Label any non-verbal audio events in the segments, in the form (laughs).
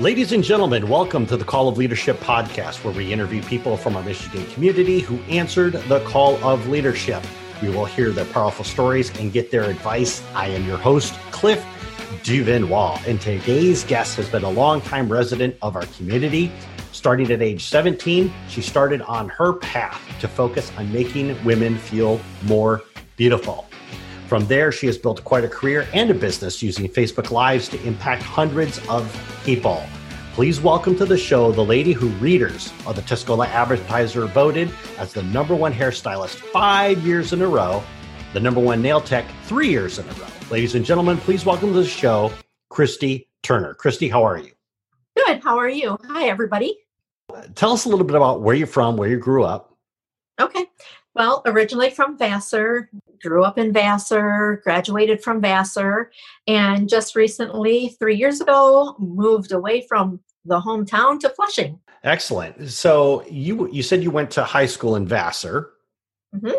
Ladies and gentlemen, welcome to the Call of Leadership podcast, where we interview people from our Michigan community who answered the call of leadership. We will hear their powerful stories and get their advice. I am your host, Cliff Duvernois, and today's guest has been a longtime resident of our community. Starting at age 17, she started on her path to focus on making women feel more beautiful. From there, she has built quite a career and a business using Facebook Lives to impact hundreds of people. Please welcome to the show the lady who readers of the Tuscola Advertiser voted as the number one hairstylist five years in a row, the number one nail tech three years in a row. Ladies and gentlemen, please welcome to the show Kristi Turner. Kristi, how are you? Good. How are you? Hi, everybody. Tell us a little bit about where you're from, where you grew up. Okay. Well, originally from Vassar, grew up in Vassar, graduated from Vassar, and just recently, three years ago, moved away from the hometown to Flushing. Excellent. So you you said you went to high school in Vassar, Mhm.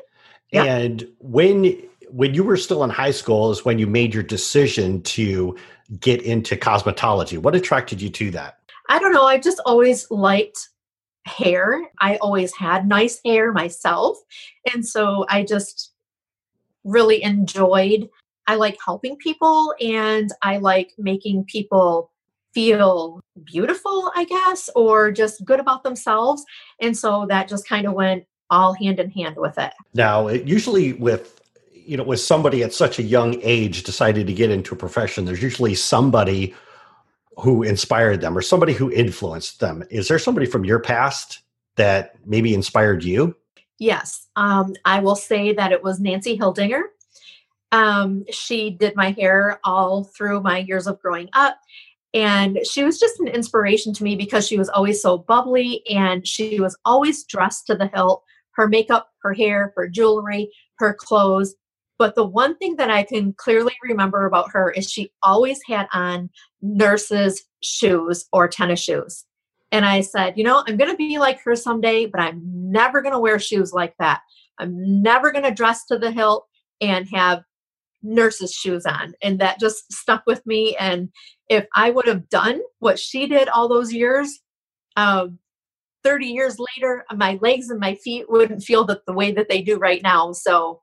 yeah. and when when you were still in high school is when you made your decision to get into cosmetology. What attracted you to that? I don't know. I've just always liked hair. I always had nice hair myself. And so I just really enjoyed, I like helping people and I like making people feel beautiful, I guess, or just good about themselves. And so that just kind of went all hand in hand with it. Now, it, usually with you know with somebody at such a young age decided to get into a profession, there's usually somebody who inspired them or somebody who influenced them. Is there somebody from your past that maybe inspired you? Yes, um, I will say that it was Nancy Hildinger. Um, she did my hair all through my years of growing up. And she was just an inspiration to me because she was always so bubbly and she was always dressed to the hilt her makeup, her hair, her jewelry, her clothes. But the one thing that I can clearly remember about her is she always had on nurse's shoes or tennis shoes. And I said, you know, I'm going to be like her someday, but I'm never going to wear shoes like that. I'm never going to dress to the hilt and have nurse's shoes on. And that just stuck with me. And if I would have done what she did all those years, um, 30 years later, my legs and my feet wouldn't feel the way that they do right now. So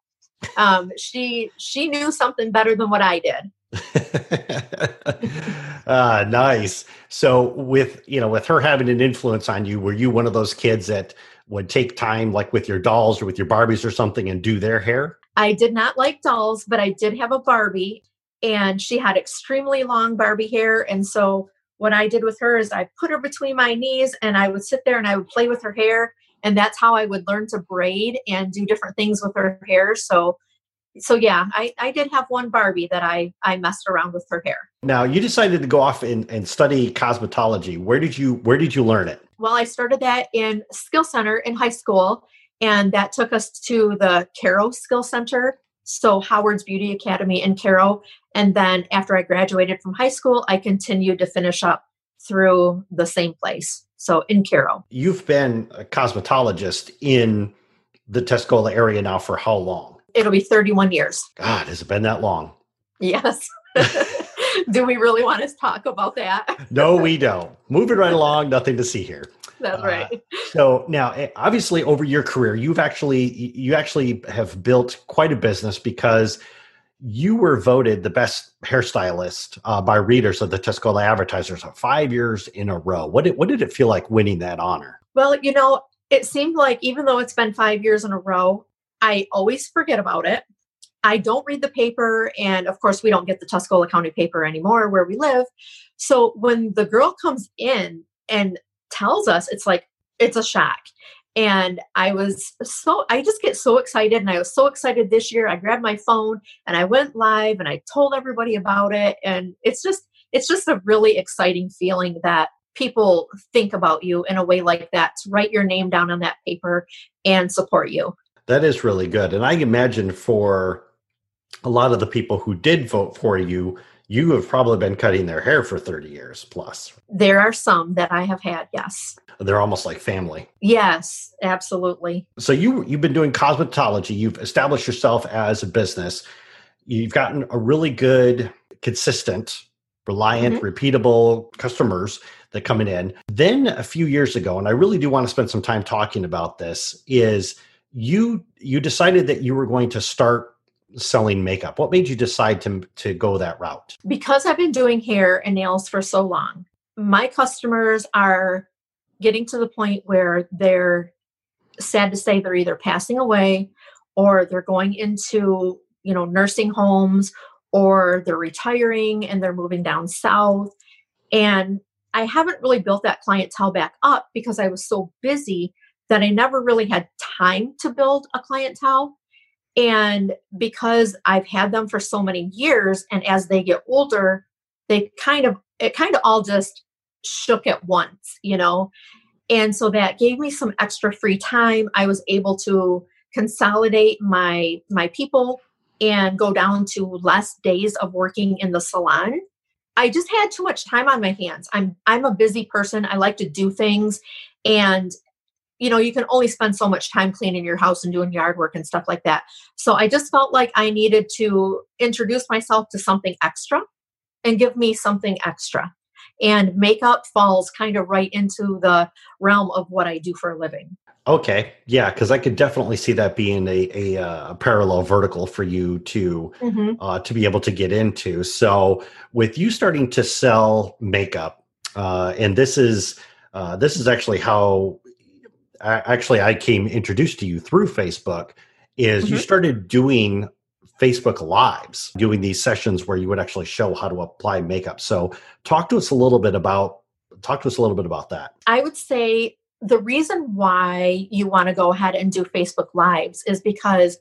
um, she she knew something better than what I did. (laughs) ah, nice. So with you know with her having an influence on you, were you one of those kids that would take time like with your dolls or with your Barbies or something and do their hair? I did not like dolls, but I did have a Barbie and she had extremely long Barbie hair. And so what I did with her is I put her between my knees and I would sit there and I would play with her hair. And that's how I would learn to braid and do different things with her hair. So so yeah, I, I did have one Barbie that I I messed around with her hair. Now you decided to go off and, and study cosmetology. Where did you where did you learn it? Well, I started that in Skill Center in high school, and that took us to the Caro Skill Center. So Howard's Beauty Academy in Caro. And then after I graduated from high school, I continued to finish up through the same place. So in Caro. You've been a cosmetologist in the Tuscola area now for how long? It'll be 31 years. God, has it been that long? Yes. (laughs) Do we really want to talk about that? no, we don't. Moving right along, nothing to see here. That's right. Uh, so now, eh, obviously, over your career, you've actually you actually have built quite a business because you were voted the best hairstylist uh, by readers of the Tuscola Advertisers five years in a row. What did what did it feel like winning that honor? Well, you know, it seemed like even though it's been five years in a row, I always forget about it. I don't read the paper, and of course, we don't get the Tuscola County paper anymore where we live. So when the girl comes in and tells us, it's like it's a shock. And I was so, I just get so excited. And I was so excited this year. I grabbed my phone and I went live and I told everybody about it. And it's just, it's just a really exciting feeling that people think about you in a way like that to write your name down on that paper and support you. That is really good. And I imagine for a lot of the people who did vote for you, you have probably been cutting their hair for 30 years plus. There are some that I have had, yes. They're almost like family. Yes, absolutely. So you you've been doing cosmetology, you've established yourself as a business. You've gotten a really good consistent reliant, mm-hmm. repeatable customers that coming in. Then a few years ago, and I really do want to spend some time talking about this, is you you decided that you were going to start selling makeup. What made you decide to to go that route? Because I've been doing hair and nails for so long. My customers are getting to the point where they're sad to say they're either passing away or they're going into, you know, nursing homes or they're retiring and they're moving down south. And I haven't really built that clientele back up because I was so busy that I never really had time to build a clientele. And because I've had them for so many years, and as they get older, they kind of, it kind of all just shook at once, you know? And so that gave me some extra free time. I was able to consolidate my my people and go down to less days of working in the salon. I just had too much time on my hands. I'm I'm a busy person. I like to do things and you know, you can only spend so much time cleaning your house and doing yard work and stuff like that. So I just felt like I needed to introduce myself to something extra and give me something extra. And makeup falls kind of right into the realm of what I do for a living. Okay, yeah, because I could definitely see that being a, a, uh, a parallel vertical for you to mm-hmm. uh, to be able to get into. So, with you starting to sell makeup, uh, and this is uh, this is actually how actually I came introduced to you through Facebook. Is mm-hmm. you started doing Facebook Lives, doing these sessions where you would actually show how to apply makeup. So, talk to us a little bit about talk to us a little bit about that. I would say the reason why you want to go ahead and do Facebook Lives is because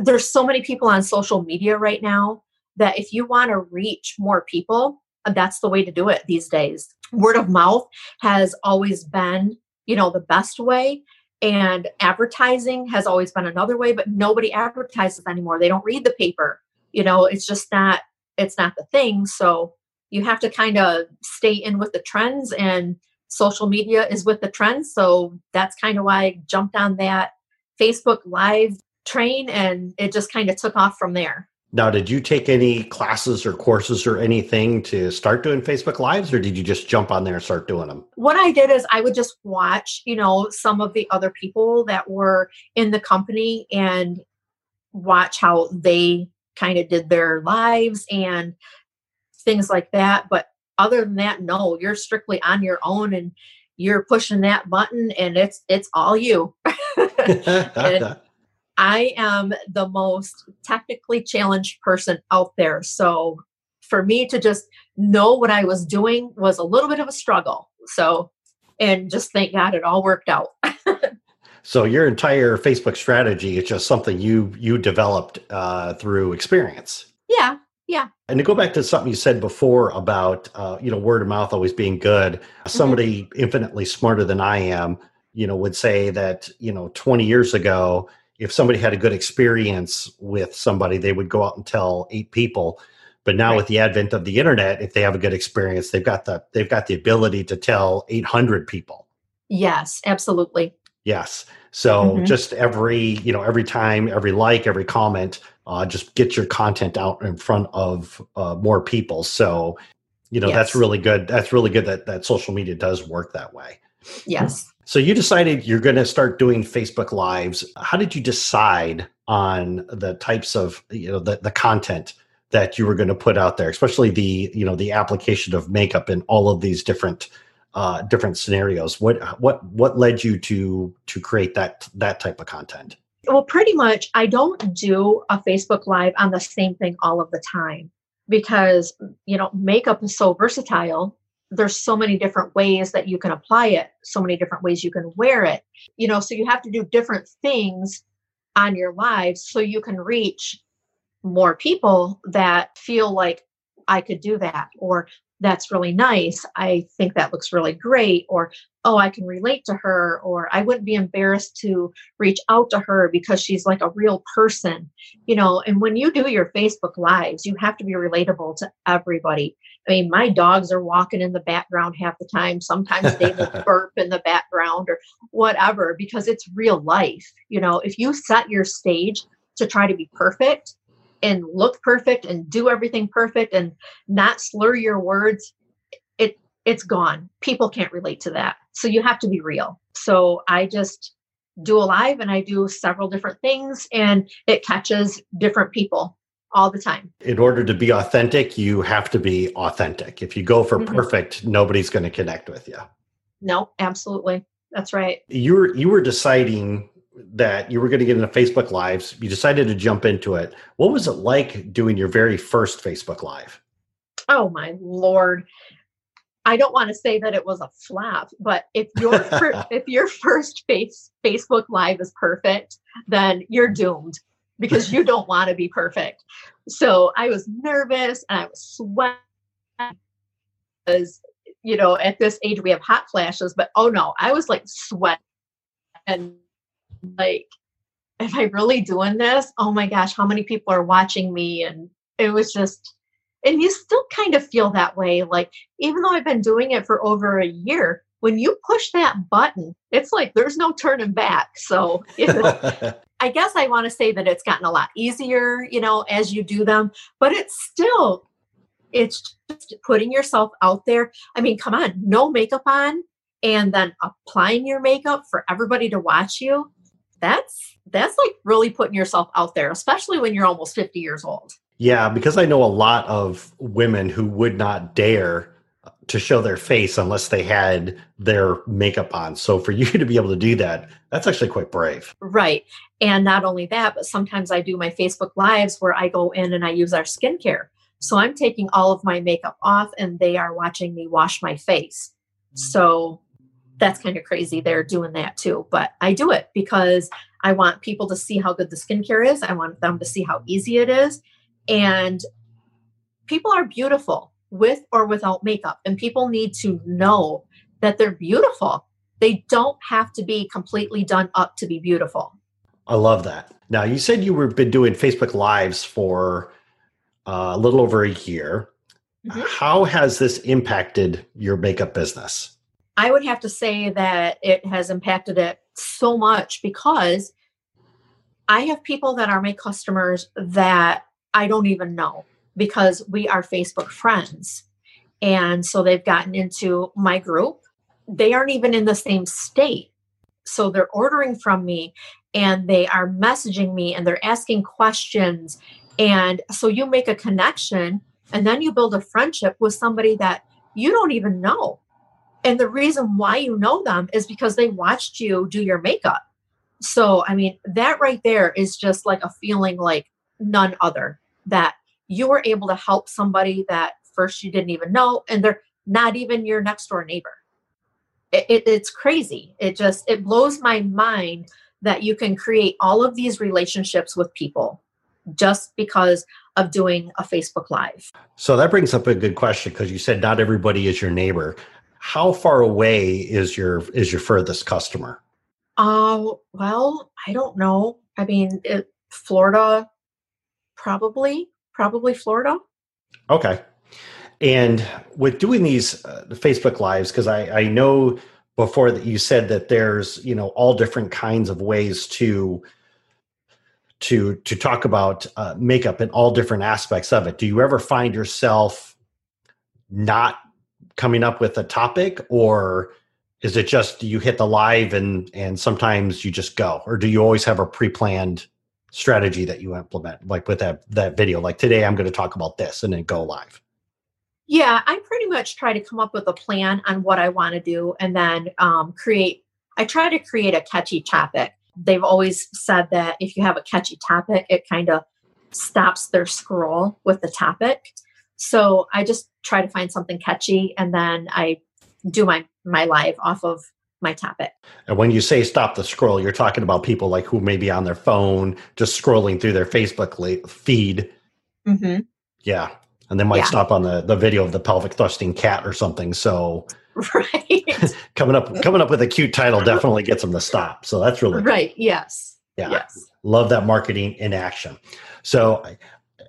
there's so many people on social media right now that if you want to reach more people, that's the way to do it these days. Word of mouth has always been, you know, the best way and advertising has always been another way, but nobody advertises anymore. They don't read the paper. You know, it's just not it's not the thing. So you have to kind of stay in with the trends and social media is with the trends. So that's kind of why I jumped on that Facebook Live train and it just kind of took off from there. Now, did you take any classes or courses or anything to start doing Facebook Lives, or did you just jump on there and start doing them? What I did is I would just watch, you know, some of the other people that were in the company and watch how they kind of did their lives and things like that. But other than that, no, you're strictly on your own and you're pushing that button and it's it's all you. (laughs) (laughs) I am the most technically challenged person out there. So for me to just know what I was doing was a little bit of a struggle. So and just thank God it all worked out. (laughs) so your entire Facebook strategy is just something you you developed uh, through experience. Yeah, yeah. And to go back to something you said before about uh, you know word of mouth always being good, mm-hmm. somebody mm-hmm. infinitely smarter than I am, you know, would say that you know 20 years ago, if somebody had a good experience with somebody, they would go out and tell eight people. But now right. with the advent of the internet, if they have a good experience, they've got the they've got the ability to tell 800 people. Yes, absolutely. Yes. So mm-hmm. just every, you know, every time, every like, every comment, uh, just get your content out in front of uh, more people. So, you know, yes. that's really good. That's really good that that social media does work that way. Yes. So you decided you're going to start doing Facebook Lives. How did you decide on the types of, you know, the, the content that you were going to put out there, especially the, you know, the application of makeup in all of these different uh, different scenarios. What what what led you to to create that that type of content? Well, pretty much, I don't do a Facebook Live on the same thing all of the time because you know makeup is so versatile. There's so many different ways that you can apply it, so many different ways you can wear it. You know, so you have to do different things on your lives so you can reach more people that feel like I could do that or that's really nice. I think that looks really great. Or, oh, I can relate to her. Or I wouldn't be embarrassed to reach out to her because she's like a real person, you know. And when you do your Facebook Lives, you have to be relatable to everybody. I mean, my dogs are walking in the background half the time. Sometimes they will (laughs) burp in the background or whatever because it's real life. You know, if you set your stage to try to be perfect, and look perfect and do everything perfect and not slur your words it it's gone people can't relate to that so you have to be real so i just do a live and i do several different things and it catches different people all the time in order to be authentic you have to be authentic if you go for mm-hmm. perfect nobody's going to connect with you no absolutely that's right you were you were deciding that you were going to get into Facebook Lives. You decided to jump into it. What was it like doing your very first Facebook Live? Oh my lord. I don't want to say that it was a flap, but if your (laughs) if your first face Facebook Live is perfect, then you're doomed because you don't (laughs) want to be perfect. So I was nervous and I was sweating because you know at this age we have hot flashes, but oh no, I was like sweating and like am i really doing this? Oh my gosh how many people are watching me? And it was just and you still kind of feel that way like even though i've been doing it for over a year when you push that button it's like there's no turning back. So (laughs) you know, i guess i want to say that it's gotten a lot easier you know as you do them but it's still it's just putting yourself out there. I mean come on no makeup on and then applying your makeup for everybody to watch you that's that's like really putting yourself out there especially when you're almost 50 years old. Yeah because i know a lot of women who would not dare to show their face unless they had their makeup on. So for you (laughs) to be able to do that that's actually quite brave. Right. And not only that but sometimes i do my facebook lives where i go in and i use our skincare. So i'm taking all of my makeup off and they are watching me wash my face. Hmm. So that's kind of crazy. They're doing that too but i do it because i want people to see how good the skincare is. I want them to see how easy it is. And people are beautiful with or without makeup and people need to know that they're beautiful. They don't have to be completely done up to be beautiful. I love that. Now you said you were been doing facebook lives for uh, a little over a year. Mm-hmm. how has this impacted your makeup business? I would have to say that it has impacted it so much because I have people that are my customers that I don't even know because we are Facebook friends. And so they've gotten into my group. They aren't even in the same state. So they're ordering from me and they are messaging me and they're asking questions. And so you make a connection and then you build a friendship with somebody that you don't even know. And the reason why you know them is because they watched you do your makeup. So, I mean, that right there is just like a feeling like none other that you were able to help somebody that first you didn't even know, and they're not even your next door neighbor. It, it, it's crazy. It just, it blows my mind that you can create all of these relationships with people just because of doing a Facebook Live. So that brings up a good question because you said not everybody is your neighbor how far away is your is your furthest customer uh well i don't know i mean it, florida probably probably florida. Okay. And with doing these uh, facebook lives because i i know before that you said that there's you know all different kinds of ways to to to talk about uh, makeup and all different aspects of it. Do you ever find yourself not coming up with a topic or is it just you hit the live and and sometimes you just go? Or do you always have a pre-planned strategy that you implement like with that that video like today i'm going to talk about this and then go live. Yeah i pretty much try to come up with a plan on what i want to do and then um, create i try to create a catchy topic. They've always said that if you have a catchy topic it kind of stops their scroll with the topic. So I just try to find something catchy and then I do my my live off of my topic. And when you say stop the scroll, you're talking about people like who may be on their phone just scrolling through their Facebook feed. Mm-hmm. Yeah. And they might yeah. stop on the, the video of the pelvic thrusting cat or something. So (laughs) right. (laughs) coming up coming up with a cute title definitely gets them to stop. So that's really right. Cool. Yes. Yeah. Yes. Love that marketing in action. So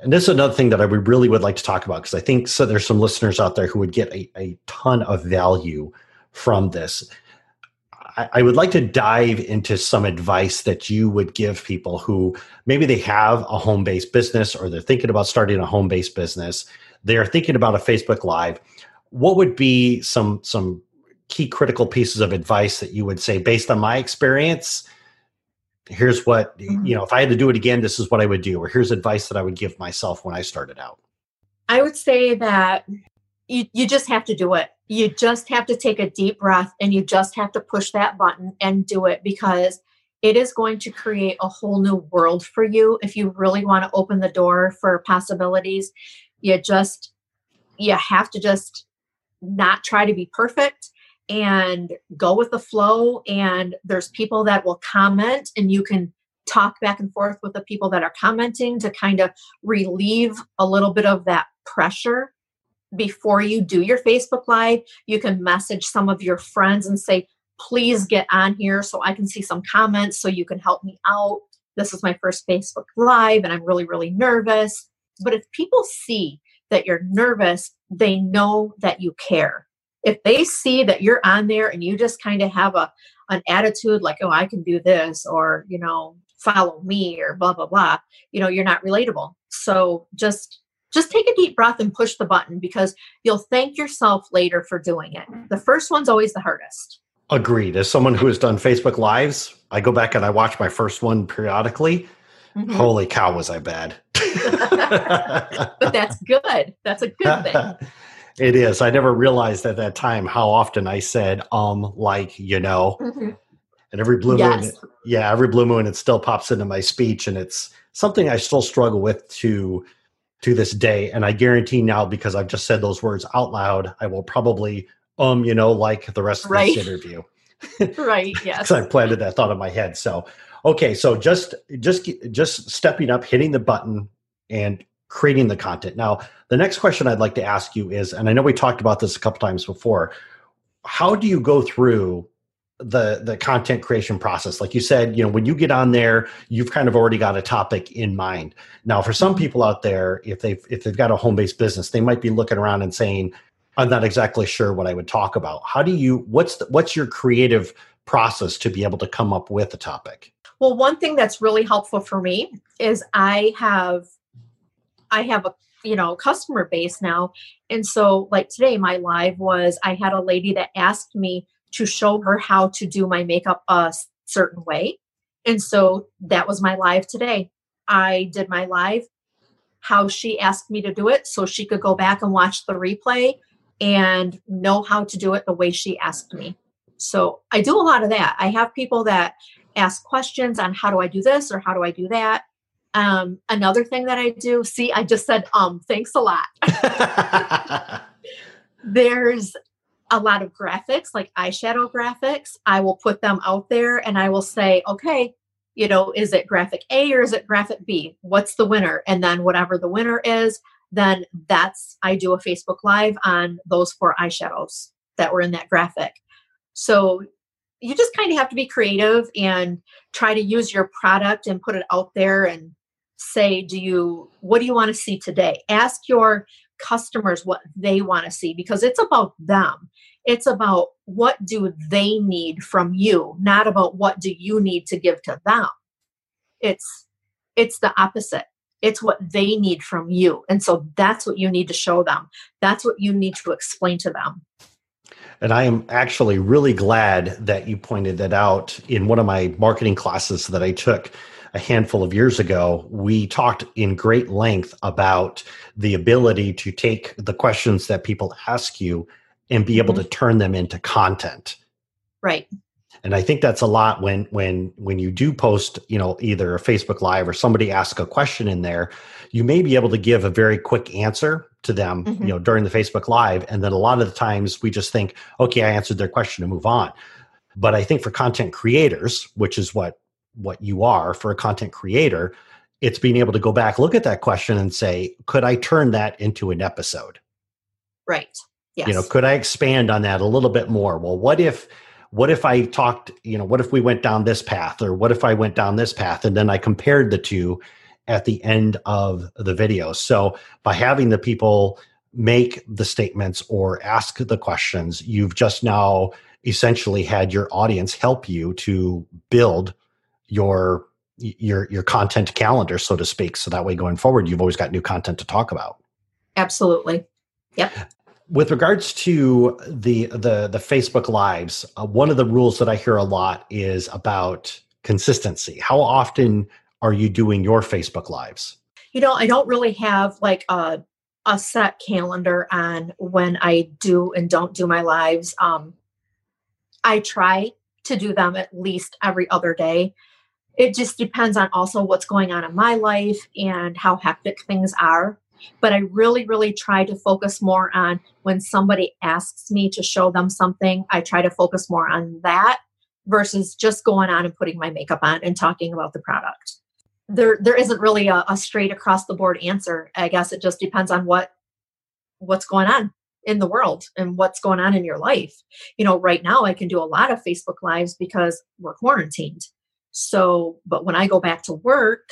and this is another thing that I would really would like to talk about because I think so there's some listeners out there who would get a, a ton of value from this. I, would like to dive into some advice that you would give people who maybe they have a home based business or they're thinking about starting a home based business. They're thinking about a Facebook Live. What would be some some key critical pieces of advice that you would say based on my experience? Here's what you know. If I had to do it again, this is what I would do, or here's advice that I would give myself when I started out. I would say that you, you just have to do it. You just have to take a deep breath and you just have to push that button and do it because it is going to create a whole new world for you if you really want to open the door for possibilities. You just, you have to just not try to be perfect and go with the flow. And there's people that will comment and you can talk back and forth with the people that are commenting to kind of relieve a little bit of that pressure before you do your Facebook Live, you can message some of your friends and say, please get on here so I can see some comments so you can help me out. This is my first Facebook Live and I'm really, really nervous. But if people see that you're nervous, they know that you care. If they see that you're on there and you just kind of have a an attitude like, oh, I can do this, or you know, follow me, or blah blah blah, you know, you're not relatable. So just just take a deep breath and push the button because you'll thank yourself later for doing it. The first one's always the hardest. Agreed. As someone who has done Facebook Lives, I go back and I watch my first one periodically. Mm-hmm. Holy cow, was I bad! (laughs) but that's good. That's a good thing. (laughs) it is. I never realized at that time how often I said um, like, you know. Mm-hmm. And every blue yes. moon, yeah, every blue moon, it still pops into my speech, and it's something I still struggle with to to this day. And I guarantee now, because I've just said those words out loud, I will probably, um, you know, like the rest of right. this interview. (laughs) (laughs) right. Yes. Because I planted that thought in my head. So, okay. So just, just, just stepping up, hitting the button and creating the content. Now, the next question I'd like to ask you is, and I know we talked about this a couple times before, how do you go through the the content creation process. Like you said you know when you get on there you've kind of already got a topic in mind. Now for some mm-hmm. people out there if they've if they've got a home-based business they might be looking around and saying i'm not exactly sure what i would talk about. How do you what's the, what's your creative process to be able to come up with a topic? Well one thing that's really helpful for me is i have i have a you know customer base now. And so like today my live was i had a lady that asked me to show her how to do my makeup a certain way. And so that was my live today. I did my live how she asked me to do it so she could go back and watch the replay and know how to do it the way she asked me. So I do a lot of that. I have people that ask questions on how do I do this or how do I do that. Um, another thing that I do, see, I just said, um, thanks a lot. (laughs) There's a lot of graphics, like eyeshadow graphics. I will put them out there and I will say, okay, you know, is it graphic A or is it graphic B? What's the winner? And then whatever the winner is, then that's, I do a Facebook Live on those four eyeshadows that were in that graphic. So you just kind of have to be creative and try to use your product and put it out there and say, do you, what do you want to see today? Ask your customers what they want to see because it's about them. It's about what do they need from you, not about what do you need to give to them. It's it's the opposite. It's what they need from you. And so that's what you need to show them. That's what you need to explain to them. And I am actually really glad that you pointed that out in one of my marketing classes that I took a handful of years ago, we talked in great length about the ability to take the questions that people ask you and be able mm-hmm. to turn them into content. Right. And I think that's a lot when when when you do post, you know, either a Facebook live or somebody ask a question in there, you may be able to give a very quick answer to them, mm-hmm. you know, during the Facebook live and then a lot of the times we just think, okay, I answered their question and move on. But I think for content creators, which is what what you are for a content creator, it's being able to go back, look at that question and say, could I turn that into an episode? Right. Yes. You know, could I expand on that a little bit more? Well, what if what if I talked, you know, what if we went down this path or what if I went down this path and then I compared the two at the end of the video. So by having the people make the statements or ask the questions, you've just now essentially had your audience help you to build your your your content calendar so to speak. So that way going forward you've always got new content to talk about. Absolutely. Yep. With regards to the the the facebook lives uh, one of the rules that i hear a lot is about consistency. How often are you doing your facebook lives? You know i don't really have like a a set calendar on when i do and don't do my lives. Um i try to do them at least every other day it just depends on also what's going on in my life and how hectic things are. But I really, really try to focus more on when somebody asks me to show them something, I try to focus more on that versus just going on and putting my makeup on and talking about the product. There, there isn't really a, a straight across the board answer. I guess it just depends on what what's going on in the world and what's going on in your life. You know, right now I can do a lot of Facebook lives because we're quarantined. So, but when I go back to work,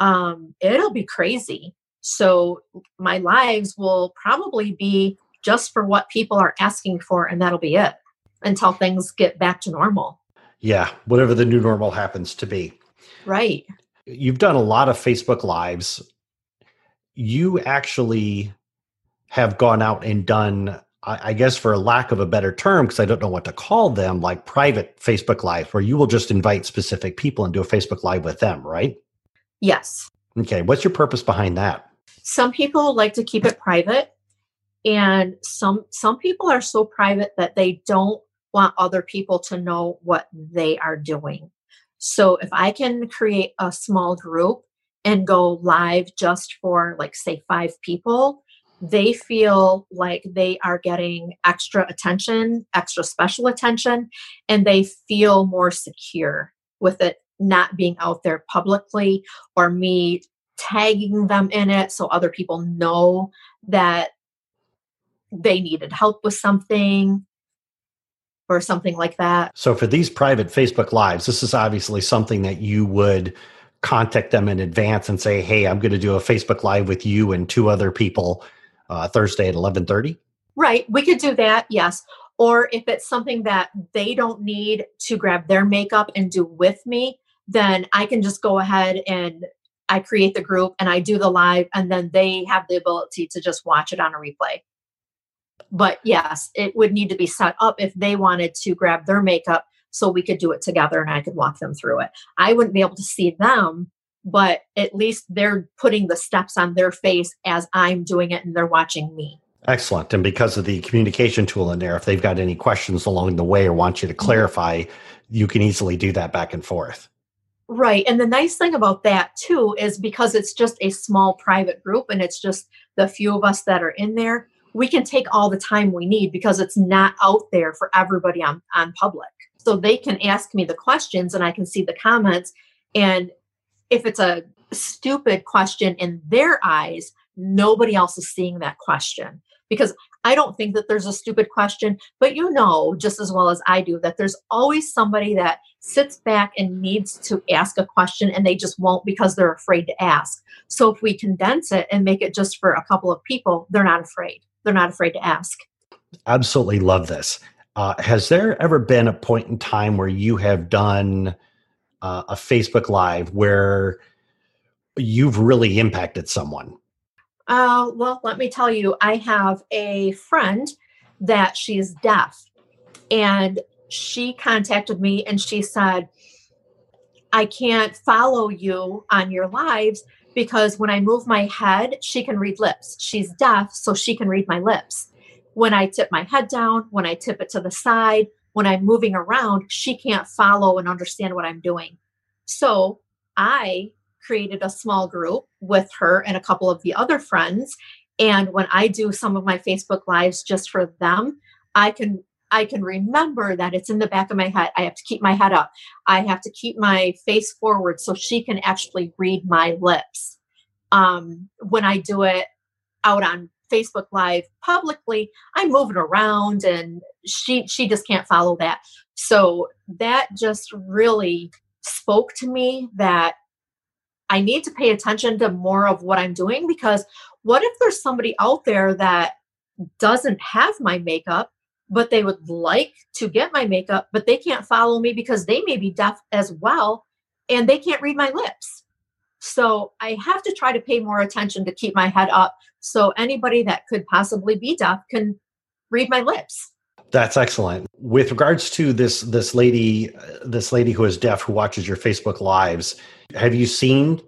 um, it'll be crazy. So, my lives will probably be just for what people are asking for, and that'll be it until things get back to normal. Yeah, whatever the new normal happens to be. Right. You've done a lot of Facebook Lives. You actually have gone out and done I guess for a lack of a better term, because I don't know what to call them, like private Facebook Live, where you will just invite specific people and do a Facebook Live with them, right? Yes. Okay. What's your purpose behind that? Some people like to keep it private, and some some people are so private that they don't want other people to know what they are doing. So if I can create a small group and go live just for like say 5 people, they feel like they are getting extra attention, extra special attention, and they feel more secure with it not being out there publicly or me tagging them in it so other people know that they needed help with something or something like that. So, for these private Facebook Lives, this is obviously something that you would contact them in advance and say, Hey, I'm going to do a Facebook Live with you and two other people uh, Thursday at 11:30? Right, we could do that. Yes. Or if it's something that they don't need to grab their makeup and do with me, then I can just go ahead and I create the group and I do the live and then they have the ability to just watch it on a replay. But yes, it would need to be set up if they wanted to grab their makeup so we could do it together and I could walk them through it. I wouldn't be able to see them but at least they're putting the steps on their face as I'm doing it and they're watching me. Excellent. And because of the communication tool in there, if they've got any questions along the way or want you to mm-hmm. clarify, you can easily do that back and forth. Right. And the nice thing about that too is because it's just a small private group and it's just the few of us that are in there, we can take all the time we need because it's not out there for everybody on, on public. So they can ask me the questions and I can see the comments and if it's a stupid question in their eyes, nobody else is seeing that question. Because I don't think that there's a stupid question, but you know just as well as I do that there's always somebody that sits back and needs to ask a question and they just won't because they're afraid to ask. So if we condense it and make it just for a couple of people, they're not afraid. They're not afraid to ask. Absolutely love this. Uh, has there ever been a point in time where you have done uh, a Facebook Live where you've really impacted someone? Uh, well, let me tell you, I have a friend that she's deaf, and she contacted me and she said, I can't follow you on your lives because when I move my head, she can read lips. She's deaf, so she can read my lips. When I tip my head down, when I tip it to the side, when I'm moving around, she can't follow and understand what I'm doing. So I created a small group with her and a couple of the other friends. And when I do some of my Facebook lives just for them, I can I can remember that it's in the back of my head. I have to keep my head up. I have to keep my face forward so she can actually read my lips. Um, when I do it out on Facebook Live publicly, I'm moving around and she she just can't follow that. So that just really spoke to me that I need to pay attention to more of what I'm doing because what if there's somebody out there that doesn't have my makeup but they would like to get my makeup, but they can't follow me because they may be deaf as well and they can't read my lips. So I have to try to pay more attention to keep my head up so anybody that could possibly be deaf can read my lips. That's excellent. With regards to this this lady this lady who is deaf who watches your Facebook lives, have you seen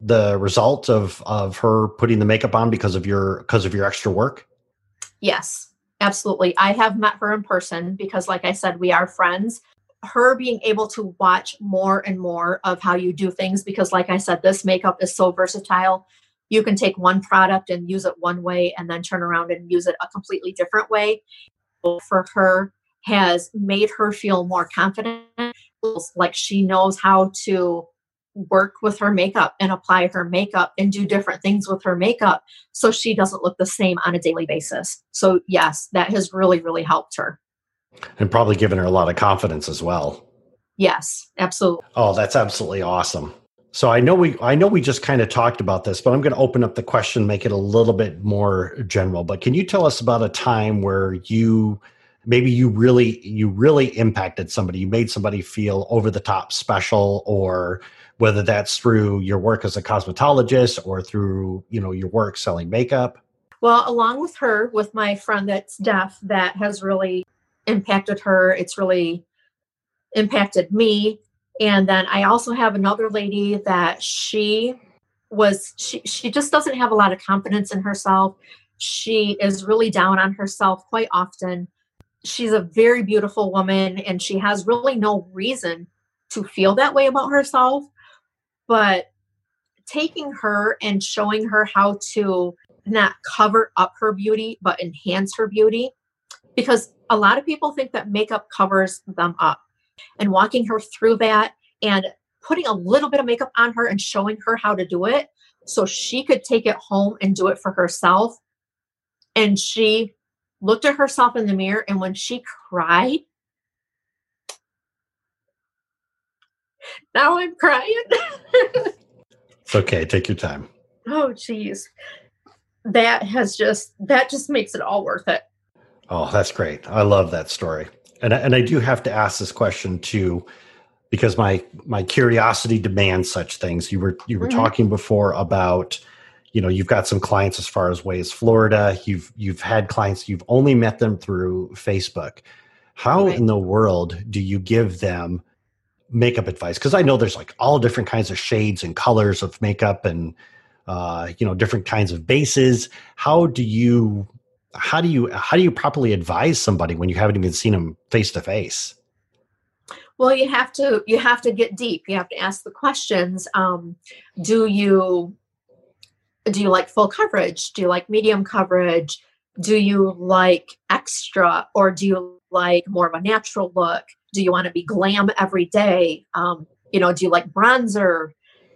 the result of of her putting the makeup on because of your because of your extra work? Yes, absolutely. I have met her in person because like I said we are friends. Her being able to watch more and more of how you do things because like I said this makeup is so versatile. You can take one product and use it one way and then turn around and use it a completely different way. For her has made her feel more confident like she knows how to work with her makeup and apply her makeup and do different things with her makeup so she doesn't look the same on a daily basis. So, yes, that has really, really helped her. And probably given her a lot of confidence as well. Yes, absolutely. Oh, that's absolutely awesome. So I know we I know we just kind of talked about this, but I'm going to open up the question, make it a little bit more general. But can you tell us about a time where you maybe you really you really impacted somebody, you made somebody feel over the top special or whether that's through your work as a cosmetologist or through you know your work selling makeup well along with her with my friend that's deaf that has really impacted her. It's really impacted me. And then i also have another lady that she was she she just doesn't have a lot of confidence in herself. She is really down on herself quite often. She's a very beautiful woman and she has really no reason to feel that way about herself. But taking her and showing her how to not cover up her beauty but enhance her beauty because a lot of people think that makeup covers them up and walking her through that and putting a little bit of makeup on her and showing her how to do it so she could take it home and do it for herself and she looked at herself in the mirror and when she cried now I'm crying. it's okay. Take your time. Oh, geez. That has just, that just makes it all worth it. Oh, that's great. I love that story. And, and I do have to ask this question too, because my, my curiosity demands such things. You were, you were mm-hmm. talking before about, you know, you've got some clients as far as ways Florida. You've, you've had clients, you've only met them through Facebook. How right. in the world do you give them makeup advice because i know there's like all different kinds of shades and colors of makeup and uh, you know different kinds of bases how do you how do you how do you properly advise somebody when you haven't even seen them face to face well you have to you have to get deep. You have to ask the questions um, do you do you like full coverage? Do you like medium coverage? Do you like extra or do you like more of a natural look? Do you want to be glam every day? Um, you know do you like bronzer?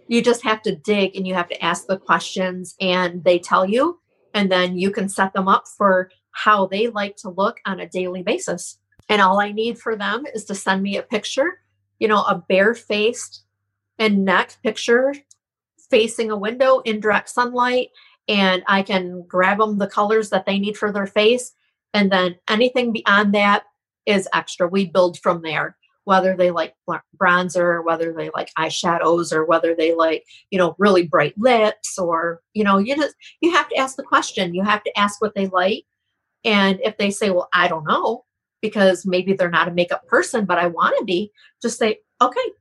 You just have to dig and you have to ask the questions and they tell you and then you can set them up for how they like to look on a daily basis. And all i need for them is to send me a picture you know a bare-faced and neck picture facing a window in direct sunlight and i can grab them the colors that they need for their face. And then anything beyond that is extra. We build from there, whether they like bronzer, whether they like eyeshadows, or whether they like, you know, really bright lips, or, you know, you just, you have to ask the question. You have to ask what they like. And if they say, well, I don't know, because maybe they're not a makeup person, but I want to be, just say, okay.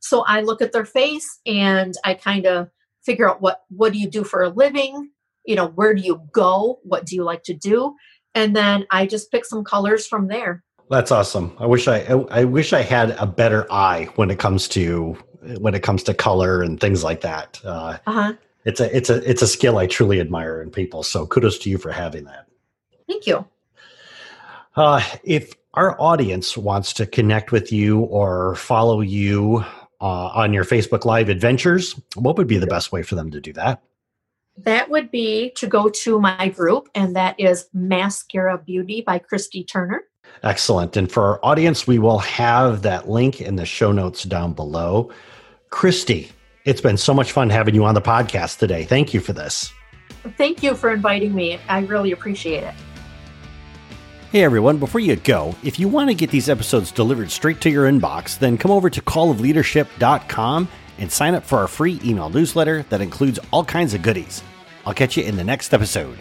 So I look at their face and I kind of figure out what what do you do for a living you know where do you go what do you like to do and then i just pick some colors from there that's awesome. I wish I I wish I had a better eye when it comes to when it comes to color and things like that. Uh, uh-huh. It's a it's a it's a skill I truly admire in people. So kudos to you for having that. Thank you. Uh, if our audience wants to connect with you or follow you uh, on your Facebook Live adventures, what would be the best way for them to do that? That would be to go to my group, and that is Maskcara Beauty by Kristi Turner. Excellent. And for our audience, we will have that link in the show notes down below. Kristi, it's been so much fun having you on the podcast today. Thank you for this. Thank you for inviting me. I really appreciate it. Hey everyone, before you go, if you want to get these episodes delivered straight to your inbox, then come over to callofleadership.com and sign up for our free email newsletter that includes all kinds of goodies. I'll catch you in the next episode.